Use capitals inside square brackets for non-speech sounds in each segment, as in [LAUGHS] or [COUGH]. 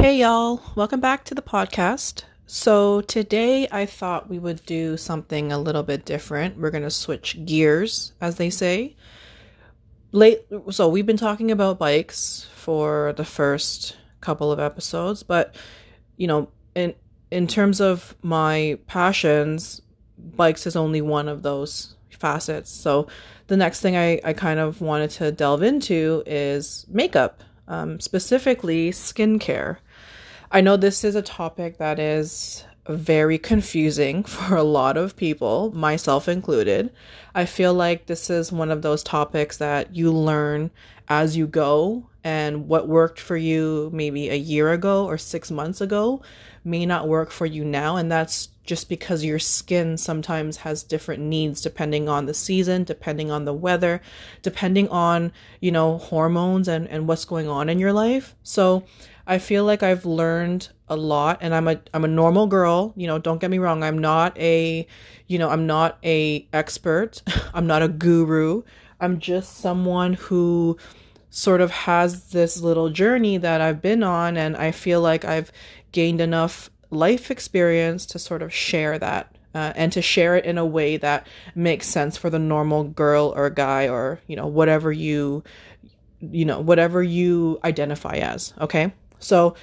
Hey, y'all. Welcome back to the podcast. So, today I thought we would do something a little bit different. We're going to switch gears, as they say. Late, so, we've been talking about bikes for the first couple of episodes, but, you know, in, in terms of my passions, bikes is only one of those facets. So, the next thing I, I kind of wanted to delve into is makeup um, specifically skincare. I know this is a topic that is very confusing [LAUGHS] for a lot of people, myself included. I feel like this is one of those topics that you learn as you go, and what worked for you maybe a year ago or six months ago may not work for you now. And that's just because your skin sometimes has different needs depending on the season, depending on the weather, depending on, you know, hormones and, and what's going on in your life. So I feel like I've learned a lot and I'm a I'm a normal girl, you know, don't get me wrong. I'm not a you know, I'm not a expert. [LAUGHS] I'm not a guru. I'm just someone who sort of has this little journey that I've been on and I feel like I've gained enough life experience to sort of share that uh, and to share it in a way that makes sense for the normal girl or guy or you know whatever you you know whatever you identify as okay so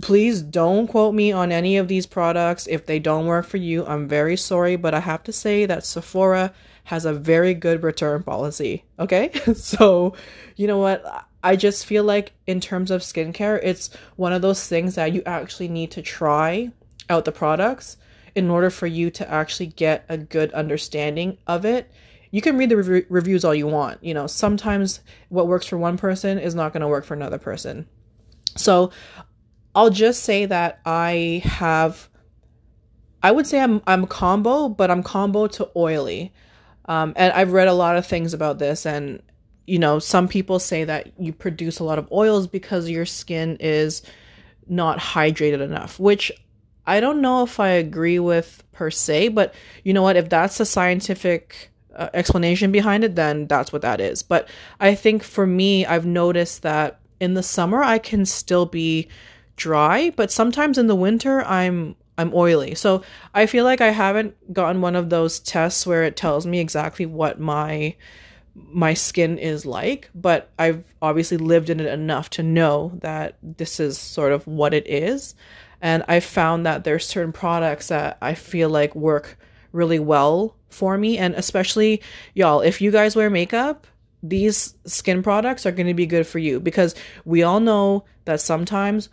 please don't quote me on any of these products if they don't work for you i'm very sorry but i have to say that sephora has a very good return policy okay [LAUGHS] so you know what I just feel like in terms of skincare, it's one of those things that you actually need to try out the products in order for you to actually get a good understanding of it. You can read the rev- reviews all you want. You know, sometimes what works for one person is not going to work for another person. So I'll just say that I have, I would say I'm I'm combo, but I'm combo to oily. Um, and I've read a lot of things about this, and you know, some people say that you produce a lot of oils because your skin is not hydrated enough, which I don't know if I agree with per se, but you know what? If that's a scientific uh, explanation behind it, then that's what that is. But I think for me, I've noticed that in the summer I can still be dry, but sometimes in the winter I'm I'm oily. So I feel like I haven't gotten one of those tests where it tells me exactly what my my skin is like, but I've obviously lived in it enough to know that this is sort of what it is. And I found that there's certain products that I feel like work really well for me. And especially, y'all, if you guys wear makeup, these skin products are going to be good for you because we all know that sometimes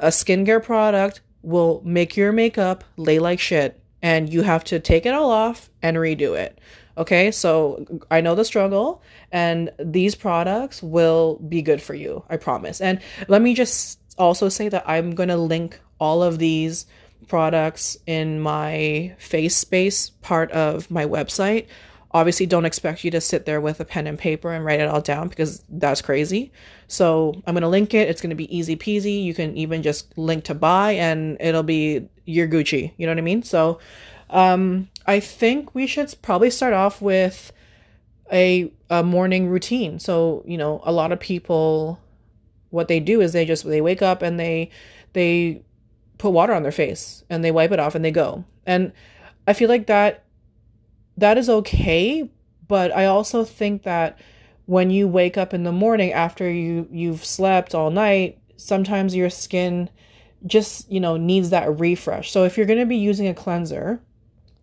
a skincare product will make your makeup lay like shit and you have to take it all off and redo it. Okay, so I know the struggle, and these products will be good for you, I promise. And let me just also say that I'm going to link all of these products in my face space part of my website. Obviously, don't expect you to sit there with a pen and paper and write it all down because that's crazy. So, I'm going to link it. It's going to be easy peasy. You can even just link to buy and it'll be your Gucci. You know what I mean? So, um, I think we should probably start off with a, a morning routine. So, you know, a lot of people, what they do is they just, they wake up and they, they put water on their face and they wipe it off and they go. And I feel like that, that is okay. But I also think that when you wake up in the morning after you, you've slept all night, sometimes your skin just, you know, needs that refresh. So if you're going to be using a cleanser,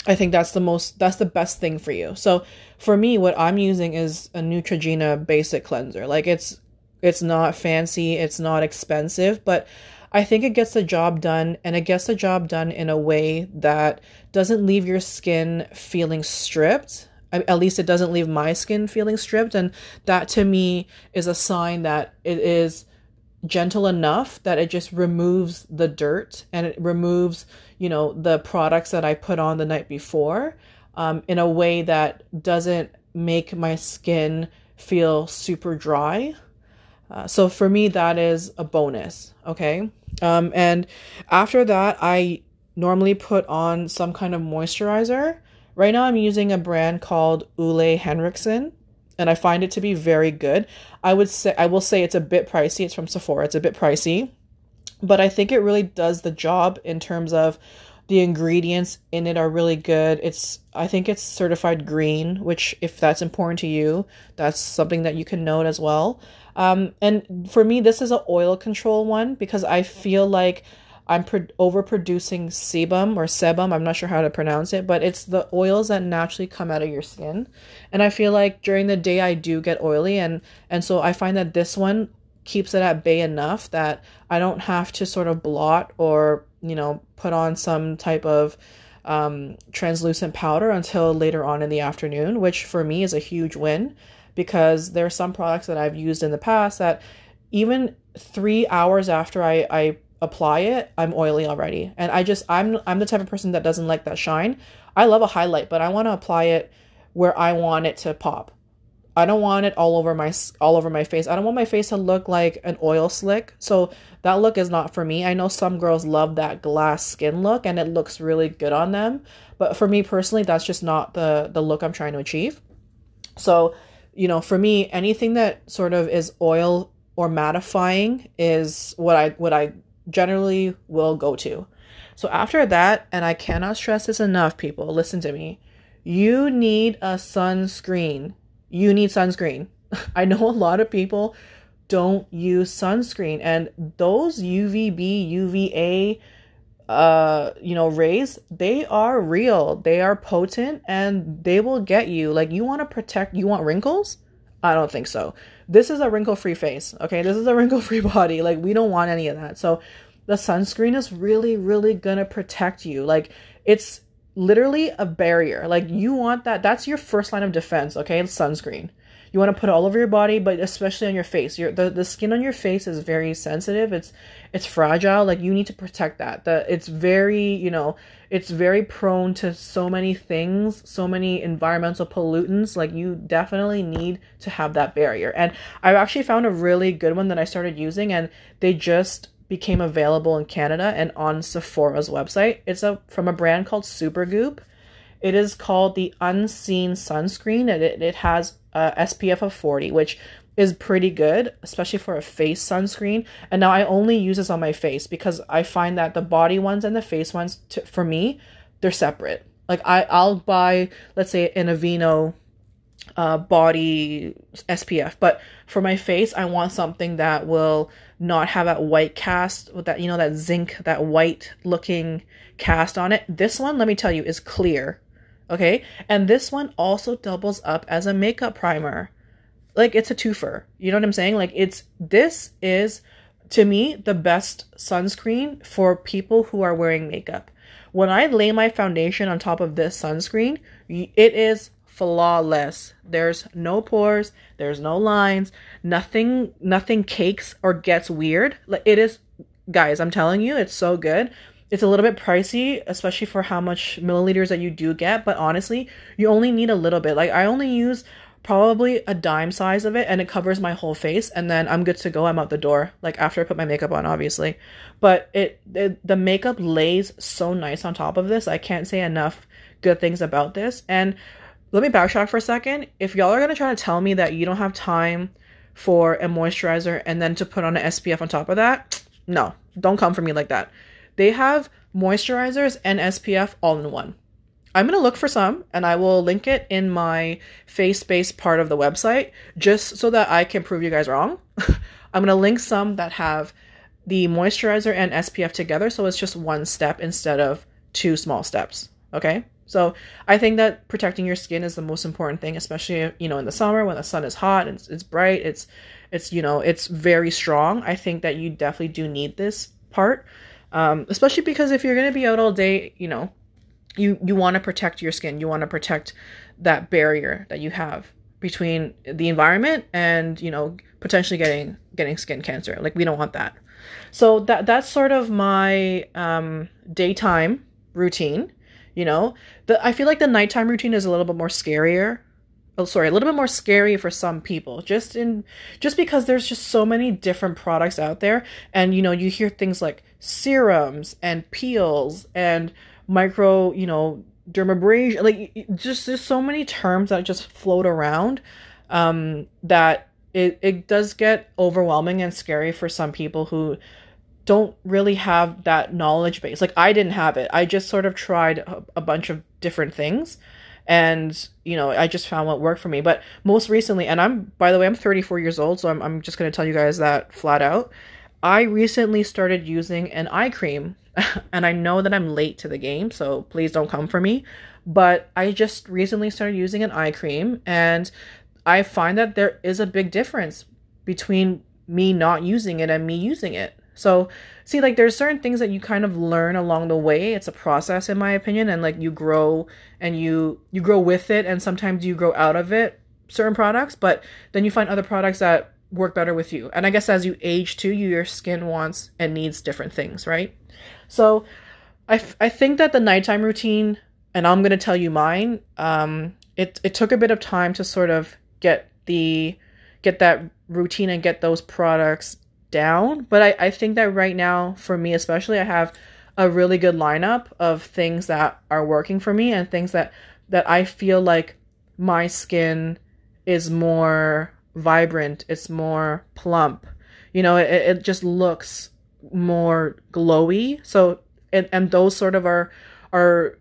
I think that's the most that's the best thing for you. So for me what I'm using is a Neutrogena basic cleanser. Like it's it's not fancy, it's not expensive, but I think it gets the job done and it gets the job done in a way that doesn't leave your skin feeling stripped. At least it doesn't leave my skin feeling stripped and that to me is a sign that it is gentle enough that it just removes the dirt and it removes, you know, the products that I put on the night before um, in a way that doesn't make my skin feel super dry. Uh, so for me, that is a bonus. Okay. Um, and after that, I normally put on some kind of moisturizer. Right now, I'm using a brand called Ole Henriksen and I find it to be very good. I would say I will say it's a bit pricey. It's from Sephora. It's a bit pricey. but I think it really does the job in terms of the ingredients in it are really good. It's I think it's certified green, which if that's important to you, that's something that you can note as well. Um, and for me, this is an oil control one because I feel like I'm pro- overproducing sebum or sebum. I'm not sure how to pronounce it, but it's the oils that naturally come out of your skin. And I feel like during the day I do get oily, and and so I find that this one keeps it at bay enough that I don't have to sort of blot or you know put on some type of um, translucent powder until later on in the afternoon, which for me is a huge win because there are some products that I've used in the past that even three hours after I, I apply it, I'm oily already. And I just I'm I'm the type of person that doesn't like that shine. I love a highlight, but I want to apply it where I want it to pop. I don't want it all over my all over my face. I don't want my face to look like an oil slick. So that look is not for me. I know some girls love that glass skin look and it looks really good on them, but for me personally that's just not the the look I'm trying to achieve. So, you know, for me anything that sort of is oil or mattifying is what I what I generally will go to. So after that, and I cannot stress this enough people, listen to me. You need a sunscreen you need sunscreen. [LAUGHS] I know a lot of people don't use sunscreen and those UVB, UVA uh you know rays they are real. They are potent and they will get you. Like you want to protect you want wrinkles? I don't think so. This is a wrinkle free face okay? This is a [LAUGHS] wrinkle free body. Like we don't want any of that. So the sunscreen is really really gonna protect you. Like it's literally a barrier. Like you want that that's your first line of defense, okay? Sunscreen. You want to put all over your body, but especially on your face. Your the, the skin on your face is very sensitive. It's it's fragile. Like you need to protect that. The it's very, you know, it's very prone to so many things, so many environmental pollutants. Like you definitely need to have that barrier. And I've actually found a really good one that I started using and they just became available in Canada and on Sephora's website. It's a from a brand called Supergoop. It is called the Unseen Sunscreen and it, it has a SPF of 40, which is pretty good, especially for a face sunscreen. And now I only use this on my face because I find that the body ones and the face ones, to, for me, they're separate. Like I, I'll buy, let's say, an Aveeno uh, body SPF, but for my face, I want something that will not have that white cast with that you know that zinc that white looking cast on it. This one let me tell you is clear okay? And this one also doubles up as a makeup primer. Like it's a twofer. You know what i'm saying? Like it's this is to me the best sunscreen for people who are wearing makeup. When i lay my foundation on top of this sunscreen it is flawless. There's no pores, there's no lines, nothing nothing cakes or gets weird. Like it is guys, I'm telling you, it's so good. It's a little bit pricey, especially for how much milliliters that you do get, but honestly, you only need a little bit. Like I only use probably a dime size of it and it covers my whole face and then I'm good to go. I'm out the door like after I put my makeup on obviously. But it, it the makeup lays so nice on top of this. I can't say enough good things about this. And let me backtrack for a second. If y'all are gonna try to tell me that you don't have time for a moisturizer and then to put on an SPF on top of that, no, don't come for me like that. They have moisturizers and SPF all in one. I'm gonna look for some and I will link it in my face based part of the website just so that I can prove you guys wrong. [LAUGHS] I'm gonna link some that have the moisturizer and SPF together so it's just one step instead of two small steps. Okay? So I think that protecting your skin is the most important thing, especially you know in the summer when the sun is hot and it's, it's bright. It's it's you know it's very strong. I think that you definitely do need this part, um, especially because if you're gonna be out all day, you know, you you want to protect your skin. You want to protect that barrier that you have between the environment and you know potentially getting getting skin cancer. Like we don't want that. So that that's sort of my um, daytime routine you know? The i feel like the nighttime routine is a little bit more scarier. Oh sorry a little bit more scary for some people. Just in just because there's just so many different products out there and you know you hear things like serums and peels and micro you know dermabrasion like just there's so many terms that just float around um that it, it does get overwhelming and scary for some people who don't really have that knowledge base. Like I didn't have it. I just sort of tried a, a bunch of different things and you know i just found what worked for me but most recently and i'm by the way i'm 34 years old so i'm, I'm just going to tell you guys that flat out i recently started using an eye cream [LAUGHS] and i know that i'm late to the game so please don't come for me but i just recently started using an eye cream and i find that there is a big difference between me not using it and me using it so, see, like, there's certain things that you kind of learn along the way. It's a process, in my opinion, and like you grow and you you grow with it, and sometimes you grow out of it. Certain products, but then you find other products that work better with you. And I guess as you age too, you, your skin wants and needs different things, right? So, I, f- I think that the nighttime routine, and I'm gonna tell you mine. Um, it it took a bit of time to sort of get the get that routine and get those products down. But I, I think that right now, for me especially, I have a really good lineup of things that are working for me and things that that I feel like my skin is more vibrant, it's more plump. You know, it, it just looks more glowy. So and, and those sort of are are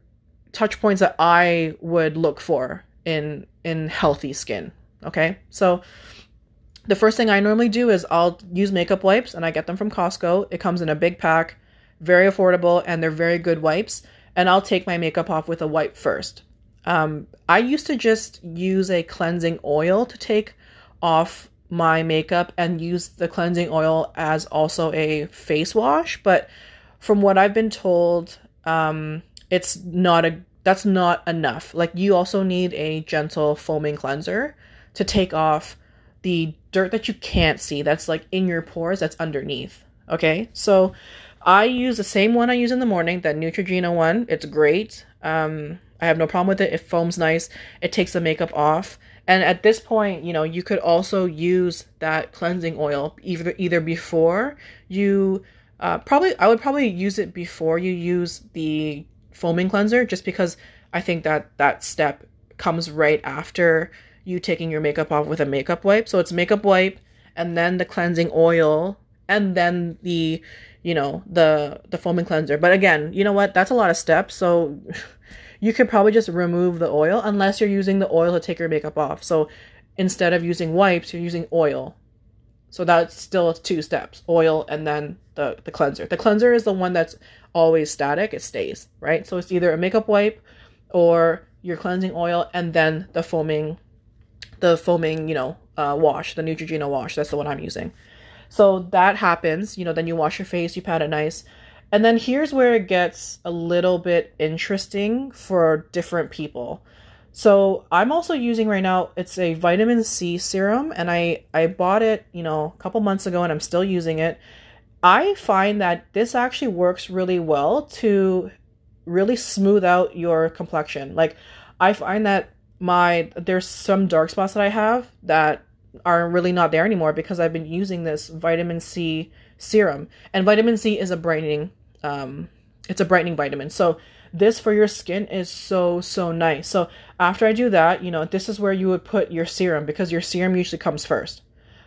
touch points that I would look for in in healthy skin. Okay? So the first thing I normally do is I'll use makeup wipes and I get them from Costco. It comes in a big pack, very affordable, and they're very good wipes. And I'll take my makeup off with a wipe first. Um, I used to just use a cleansing oil to take off my makeup and use the cleansing oil as also a face wash. But from what I've been told, um, it's not a that's not enough. Like you also need a gentle foaming cleanser to take off the dirt that you can't see that's like in your pores that's underneath. Okay, so I use the same one I use in the morning, that Neutrogena one. It's great. Um, I have no problem with it. It foams nice. It takes the makeup off. And at this point, you know, you could also use that cleansing oil either either before you uh, probably I would probably use it before you use the foaming cleanser just because I think that that step comes right after you taking your makeup off with a makeup wipe. So it's makeup wipe and then the cleansing oil and then the you know the the foaming cleanser. But again, you know what? That's a lot of steps. So [LAUGHS] you could probably just remove the oil unless you're using the oil to take your makeup off. So instead of using wipes, you're using oil. So that's still two steps. Oil and then the the cleanser. The cleanser is the one that's always static. It stays, right? So it's either a makeup wipe or your cleansing oil and then the foaming the foaming, you know, uh, wash, the Neutrogena wash. That's the one I'm using. So that happens, you know, then you wash your face, you pat it nice. And then here's where it gets a little bit interesting for different people. So I'm also using right now, it's a vitamin C serum and I I bought it, you know, a couple months ago and I'm still using it. I find that this actually works really well to really smooth out your complexion. Like I find that my there's some dark spots that I have that are really not there anymore because I've been using this vitamin C serum. And vitamin C is a brightening um it's a brightening vitamin. So this for your skin is so so nice. So after I do that, you know, this is where you would put your serum because your serum usually comes first.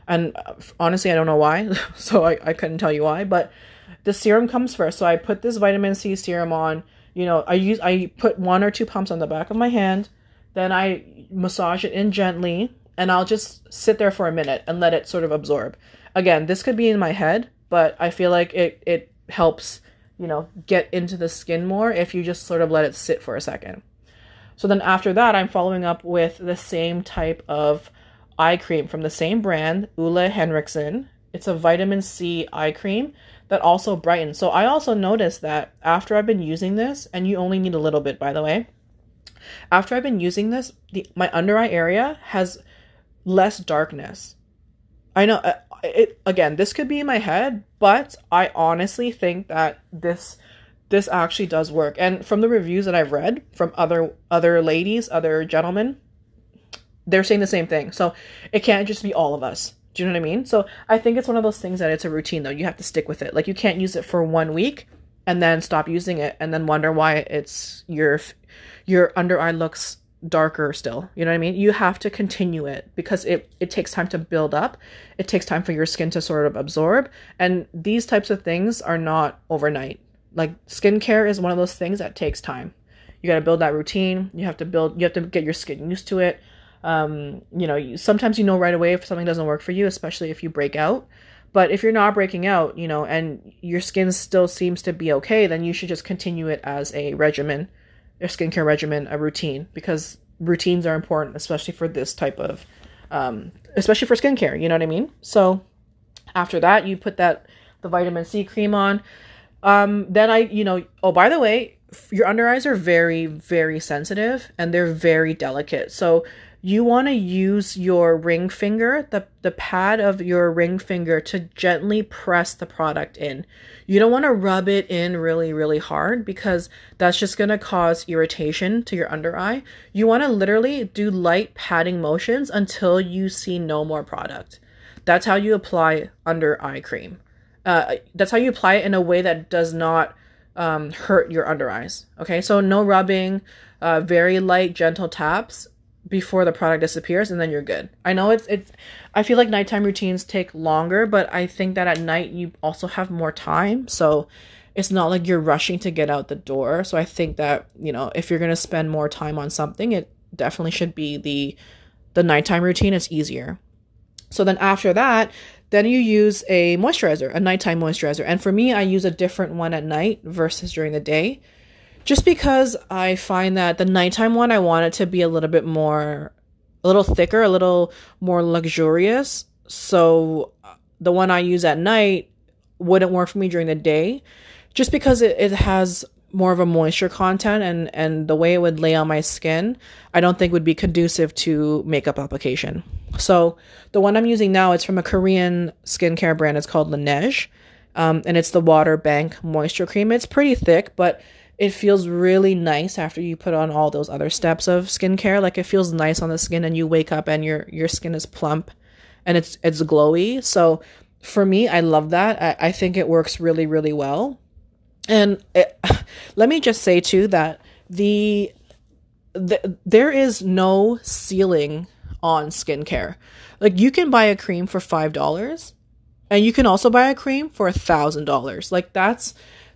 And uh, honestly, I don't know why, [LAUGHS] so I, I couldn't tell you why, but the serum comes first. So I put this vitamin C serum on, you know, I use I put one or two pumps on the back of my hand then I massage it in gently and I'll just sit there for a minute and let it sort of absorb. Again, this could be in my head, but I feel like it, it helps, you know, get into the skin more if you just sort of let it sit for a second. So then after that, I'm following up with the same type of eye cream from the same brand, Ole Henriksen. It's a vitamin C eye cream that also brightens. So I also noticed that after I've been using this, and you only need a little bit by the way, after I've been using this, the my under eye area has less darkness. I know uh, it again, this could be in my head, but I honestly think that this this actually does work. And from the reviews that I've read from other other ladies, other gentlemen, they're saying the same thing. So it can't just be all of us. Do you know what I mean? So I think it's one of those things that it's a routine though. You have to stick with it. Like you can't use it for one week and then stop using it and then wonder why it's your your under eye looks darker still. You know what I mean? You have to continue it because it it takes time to build up. It takes time for your skin to sort of absorb. And these types of things are not overnight. Like skincare is one of those things that takes time. You got to build that routine. You have to build you have to get your skin used to it. Um, you know, you, sometimes you know right away if something doesn't work for you, especially if you break out. But if you're not breaking out, you know, and your skin still seems to be okay, then you should just continue it as a regimen, a skincare regimen, a routine, because routines are important, especially for this type of, um, especially for skincare. You know what I mean? So after that, you put that the vitamin C cream on. Um, then I, you know, oh by the way, your under eyes are very very sensitive and they're very delicate. So you want to use your ring finger, the, the pad of your ring finger, to gently press the product in. You don't want to rub it in really, really hard because that's just going to cause irritation to your under eye. You want to literally do light patting motions until you see no more product. That's how you apply under eye cream. Uh, that's how you apply it in a way that does not um, hurt your under eyes. Okay, so no rubbing, uh, very light, gentle taps before the product disappears and then you're good. I know it's it's I feel like nighttime routines take longer, but I think that at night you also have more time. So it's not like you're rushing to get out the door. So I think that, you know, if you're going to spend more time on something, it definitely should be the the nighttime routine. It's easier. So then after that, then you use a moisturizer, a nighttime moisturizer. And for me, I use a different one at night versus during the day just because I find that the nighttime one I want it to be a little bit more a little thicker, a little more luxurious. So the one I use at night wouldn't work for me during the day just because it, it has more of a moisture content and and the way it would lay on my skin I don't think would be conducive to makeup application. So the one I'm using now it's from a Korean skincare brand. It's called Laneige. Um, and it's the Water Bank Moisture Cream. It's pretty thick, but it feels really nice after you put on all those other steps of skincare. Like it feels nice on the skin and you wake up and your your skin is plump and it's it's glowy. So for me, I love that. I, I think it works really, really well. And it, [LAUGHS] let me just say too that the, the there is no ceiling on skincare. Like you can buy a cream for five dollars and you can also buy a cream for a thousand dollars. Like that's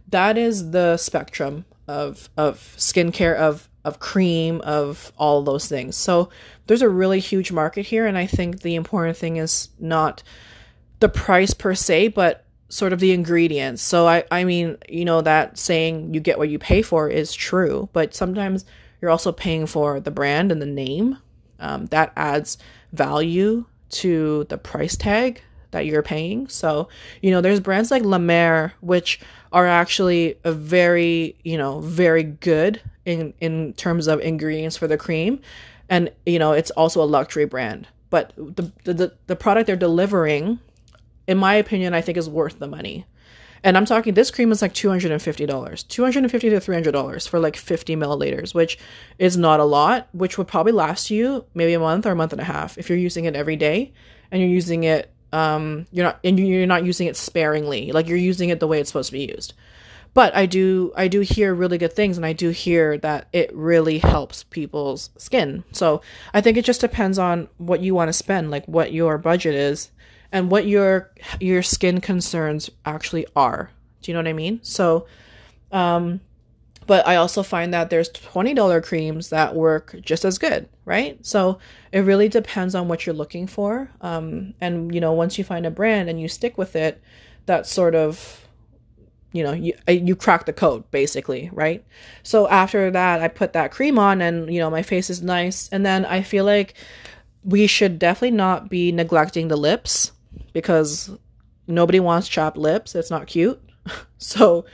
that is the spectrum of of skincare of of cream of all those things. So there's a really huge market here and I think the important thing is not the price per se but sort of the ingredients. So I I mean, you know that saying you get what you pay for is true, but sometimes you're also paying for the brand and the name. Um, that adds value to the price tag that you're paying. So, you know, there's brands like La Mer, which are actually a very, you know, very good in in terms of ingredients for the cream. And, you know, it's also a luxury brand. But the the, the product they're delivering, in my opinion, I think is worth the money. And I'm talking this cream is like $250. $250 to $300 for like 50 milliliters, which is not a lot, which would probably last you maybe a month or a month and a half if you're using it every day and you're using it um you're not and you're not using it sparingly. Like you're using it the way it's supposed to be used. But i do i do hear really good things and i do hear that it really helps people's skin. So i think it just depends on what you want to spend like what your budget is and what your your skin concerns actually are. Do you know what i mean? So um but I also find that there's $20 creams that work just as good, right? So it really depends on what you're looking for. Um, and, you know, once you find a brand and you stick with it, that sort of, you know, you, uh, you crack the code basically, right? So after that, I put that cream on and, you know, my face is nice. And then I feel like we should definitely not be neglecting the lips because nobody wants chapped lips. It's not cute. [LAUGHS] so,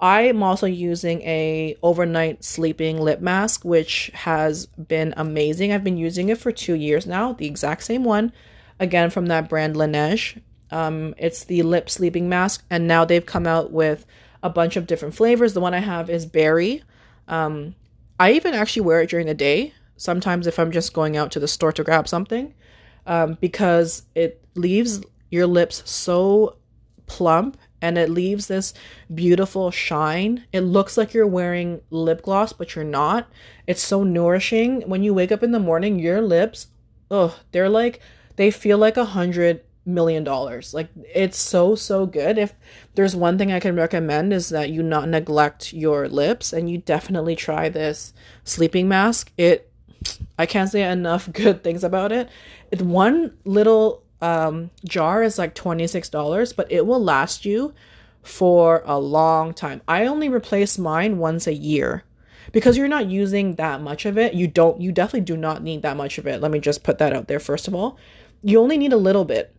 I am also using a overnight sleeping lip mask, which has been amazing. I've been using it for two years now, the exact same one, again from that brand Laneige. Um, it's the lip sleeping mask, and now they've come out with a bunch of different flavors. The one I have is berry. Um, I even actually wear it during the day. Sometimes if I'm just going out to the store to grab something, um, because it leaves your lips so plump and it leaves this beautiful shine. It looks like you're wearing lip gloss, but you're not. It's so nourishing. When you wake up in the morning, your lips, oh, they're like, they feel like a hundred million dollars. Like it's so so good. If there's one thing I can recommend is that you not neglect your lips and you definitely try this sleeping mask. It I can't say enough [LAUGHS] good things about it. It one little um, jar is like $26, but it will last you for a long time. I only replace mine once a year because you're not using that much of it. You don't, you definitely do not need that much of it. Let me just put that out there first of all. You only need a little bit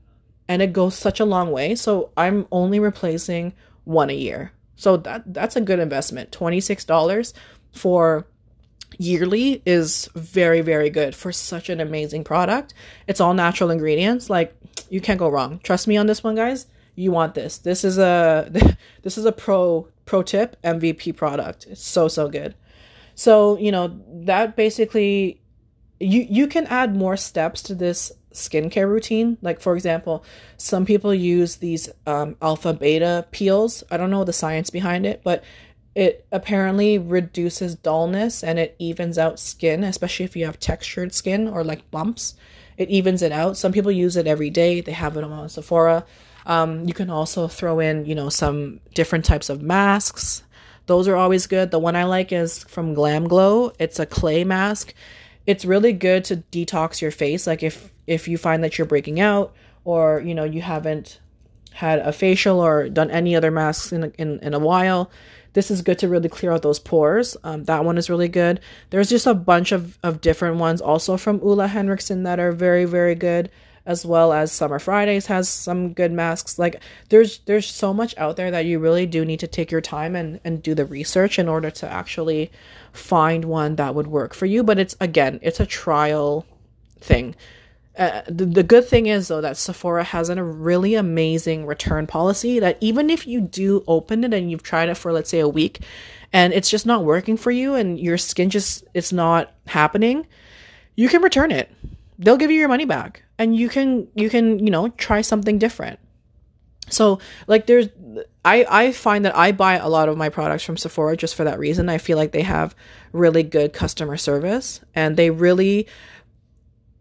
and it goes such a long way. So I'm only replacing one a year. So that that's a good investment. $26 for yearly is very very good for such an amazing product. It's all natural ingredients. Like you can't go wrong. Trust me on this one guys. You want this. This is a [LAUGHS] this is a pro pro tip mvp product. It's so so good. So you know that basically you you can add more steps to this skincare routine. Like for example some people use these um, alpha beta peels. I don't know the science behind it but it apparently reduces dullness and it evens out skin, especially if you have textured skin or like bumps. It evens it out. Some people use it every day. They have it on Sephora. Um, you can also throw in, you know, some different types of masks. Those are always good. The one I like is from Glam Glow. It's a clay mask. It's really good to detox your face. Like if if you find that you're breaking out or you know you haven't had a facial or done any other masks in in, in a while, this is good to really clear out those pores. Um, that one is really good. There's just a bunch of, of different ones also from Ole Henriksen that are very, very good, as well as Summer Fridays has some good masks. Like there's there's so much out there that you really do need to take your time and, and do the research in order to actually find one that would work for you. But it's again, it's a trial thing. Uh, the, the good thing is though that Sephora has a really amazing return policy that even if you do open it and you've tried it for let's say a week and it's just not working for you and your skin just it's not happening, you can return it. They'll give you your money back and you can you can, you know, try something different. So like there's I I find that I buy a lot of my products from Sephora just for that reason. I feel like they have really good customer service and they really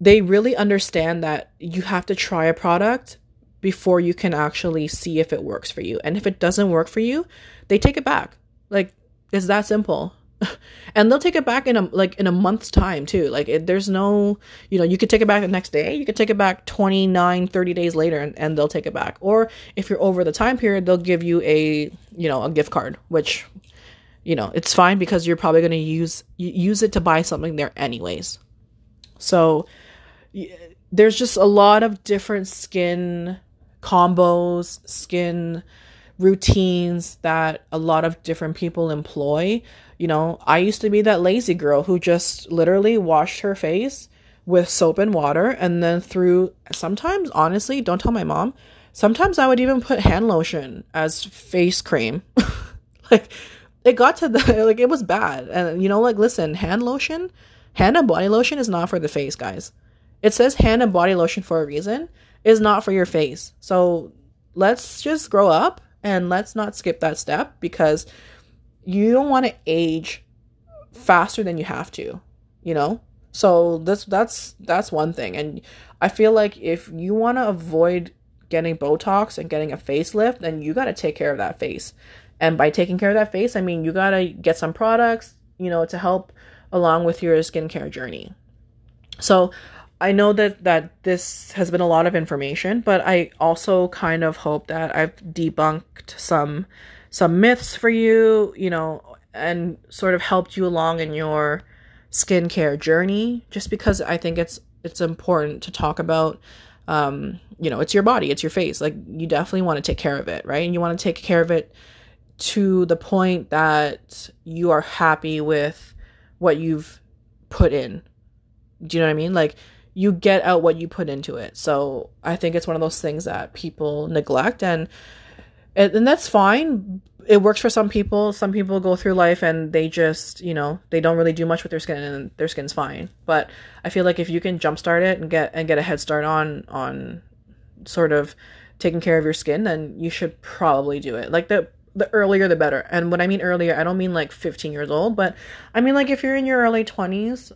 they really understand that you have to try a product before you can actually see if it works for you. And if it doesn't work for you, they take it back. Like it's that simple. [LAUGHS] and they'll take it back in a like in a month's time too. Like it, there's no, you know, you could take it back the next day, you could take it back 29, 30 days later and, and they'll take it back. Or if you're over the time period, they'll give you a, you know, a gift card, which you know, it's fine because you're probably going to use use it to buy something there anyways. So, there's just a lot of different skin combos, skin routines that a lot of different people employ. You know, I used to be that lazy girl who just literally washed her face with soap and water and then through sometimes honestly, don't tell my mom, sometimes I would even put hand lotion as face cream. [LAUGHS] like it got to the [LAUGHS] like it was bad. And you know like listen, hand lotion, hand and body lotion is not for the face, guys it says hand and body lotion for a reason is not for your face. So let's just grow up and let's not skip that step because you don't want to age faster than you have to, you know? So that's that's that's one thing. And I feel like if you want to avoid getting Botox and getting a facelift, then you got to take care of that face. And by taking care of that face, I mean you got to get some products, you know, to help along with your skincare journey. So I know that that this has been a lot of information, but I also kind of hope that I've debunked some some myths for you, you know, and sort of helped you along in your skincare journey just because I think it's it's important to talk about um, you know, it's your body, it's your face. Like you definitely want to take care of it, right? And you want to take care of it to the point that you are happy with what you've put in. Do you know what I mean? Like you get out what you put into it. So I think it's one of those things that people neglect and and that's fine. It works for some people. Some people go through life and they just, you know, they don't really do much with their skin and their skin's fine. But I feel like if you can jumpstart it and get and get a head start on on sort of taking care of your skin, then you should probably do it. Like the the earlier the better. And when I mean earlier, I don't mean like 15 years old, but I mean like if you're in your early 20s,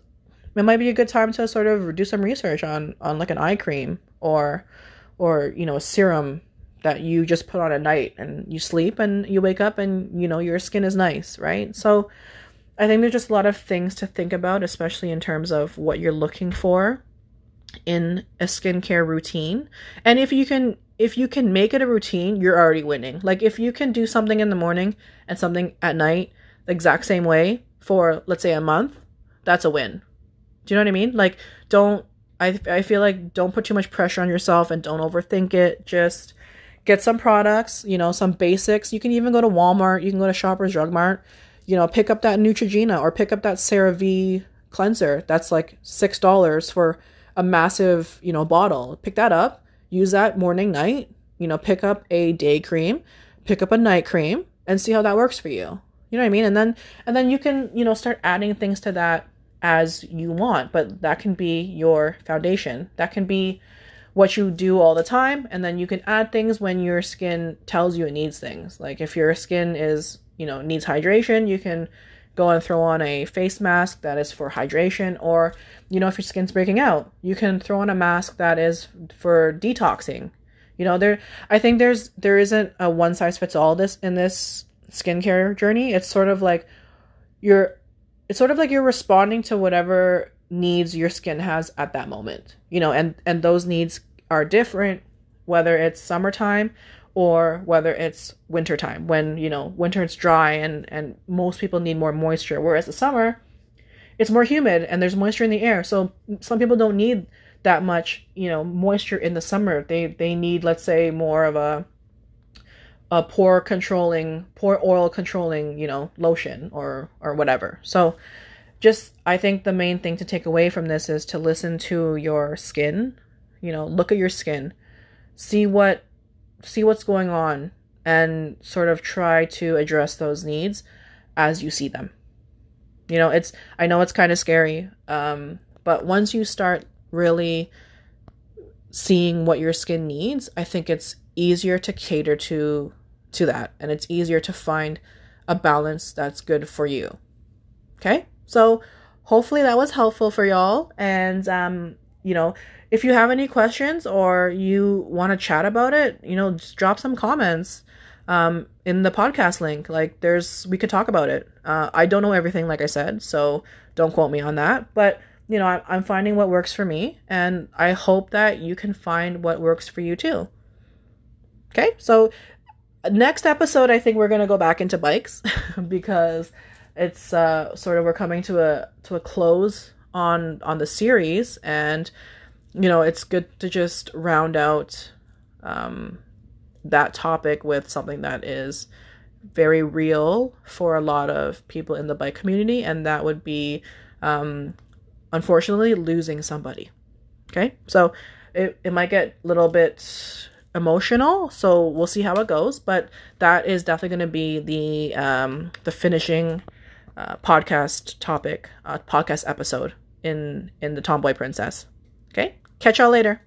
it might be a good time to sort of do some research on on like an eye cream or or you know a serum that you just put on at night and you sleep and you wake up and you know your skin is nice, right? So I think there's just a lot of things to think about, especially in terms of what you're looking for in a skincare routine. And if you can if you can make it a routine, you're already winning. Like if you can do something in the morning and something at night the exact same way for let's say a month, that's a win. Do you know what I mean? Like don't I I feel like don't put too much pressure on yourself and don't overthink it. Just get some products, you know, some basics. You can even go to Walmart, you can go to Shoppers Drug Mart, you know, pick up that Neutrogena or pick up that CeraVe cleanser. That's like $6 for a massive, you know, bottle. Pick that up, use that morning, night, you know, pick up a day cream, pick up a night cream and see how that works for you. You know what I mean? And then and then you can, you know, start adding things to that as you want, but that can be your foundation. That can be what you do all the time and then you can add things when your skin tells you it needs things. Like if your skin is, you know, needs hydration, you can go and throw on a face mask that is for hydration or you know if your skin's breaking out you can throw on a mask that is for detoxing you know there i think there's there isn't a one size fits all this in this skincare journey it's sort of like you're it's sort of like you're responding to whatever needs your skin has at that moment you know and and those needs are different whether it's summertime or whether it's wintertime when you know winter it's dry and and most people need more moisture whereas the summer it's more humid and there's moisture in the air. So some people don't need that much you know moisture in the summer. They they need let's say more of a a pore controlling pore oil controlling you know lotion or or whatever so just i think the main thing to take away from this is to listen to your skin you know look at your skin see what see what's going on and sort of try to address those needs as you see them. You know, it's I know it's kind of scary, um, but once you start really seeing what your skin needs, I think it's easier to cater to to that and it's easier to find a balance that's good for you. Okay? So hopefully that was helpful for y'all and um you know, if you have any questions or you want to chat about it, you know, just drop some comments um, in the podcast link. Like, there's, we could talk about it. Uh, I don't know everything, like I said, so don't quote me on that. But, you know, I, I'm finding what works for me, and I hope that you can find what works for you too. Okay, so next episode, I think we're gonna go back into bikes [LAUGHS] because it's uh, sort of we're coming to a to a close on on the series and you know, it's good to just round out um, that topic with something that is very real for a lot of people in the bike community, and that would be, um, unfortunately, losing somebody. Okay, so it, it might get a little bit emotional, so we'll see how it goes, but that is definitely going to be the um, the finishing uh, podcast topic, uh, podcast episode in in the Tomboy Princess. Okay. Catch y'all later.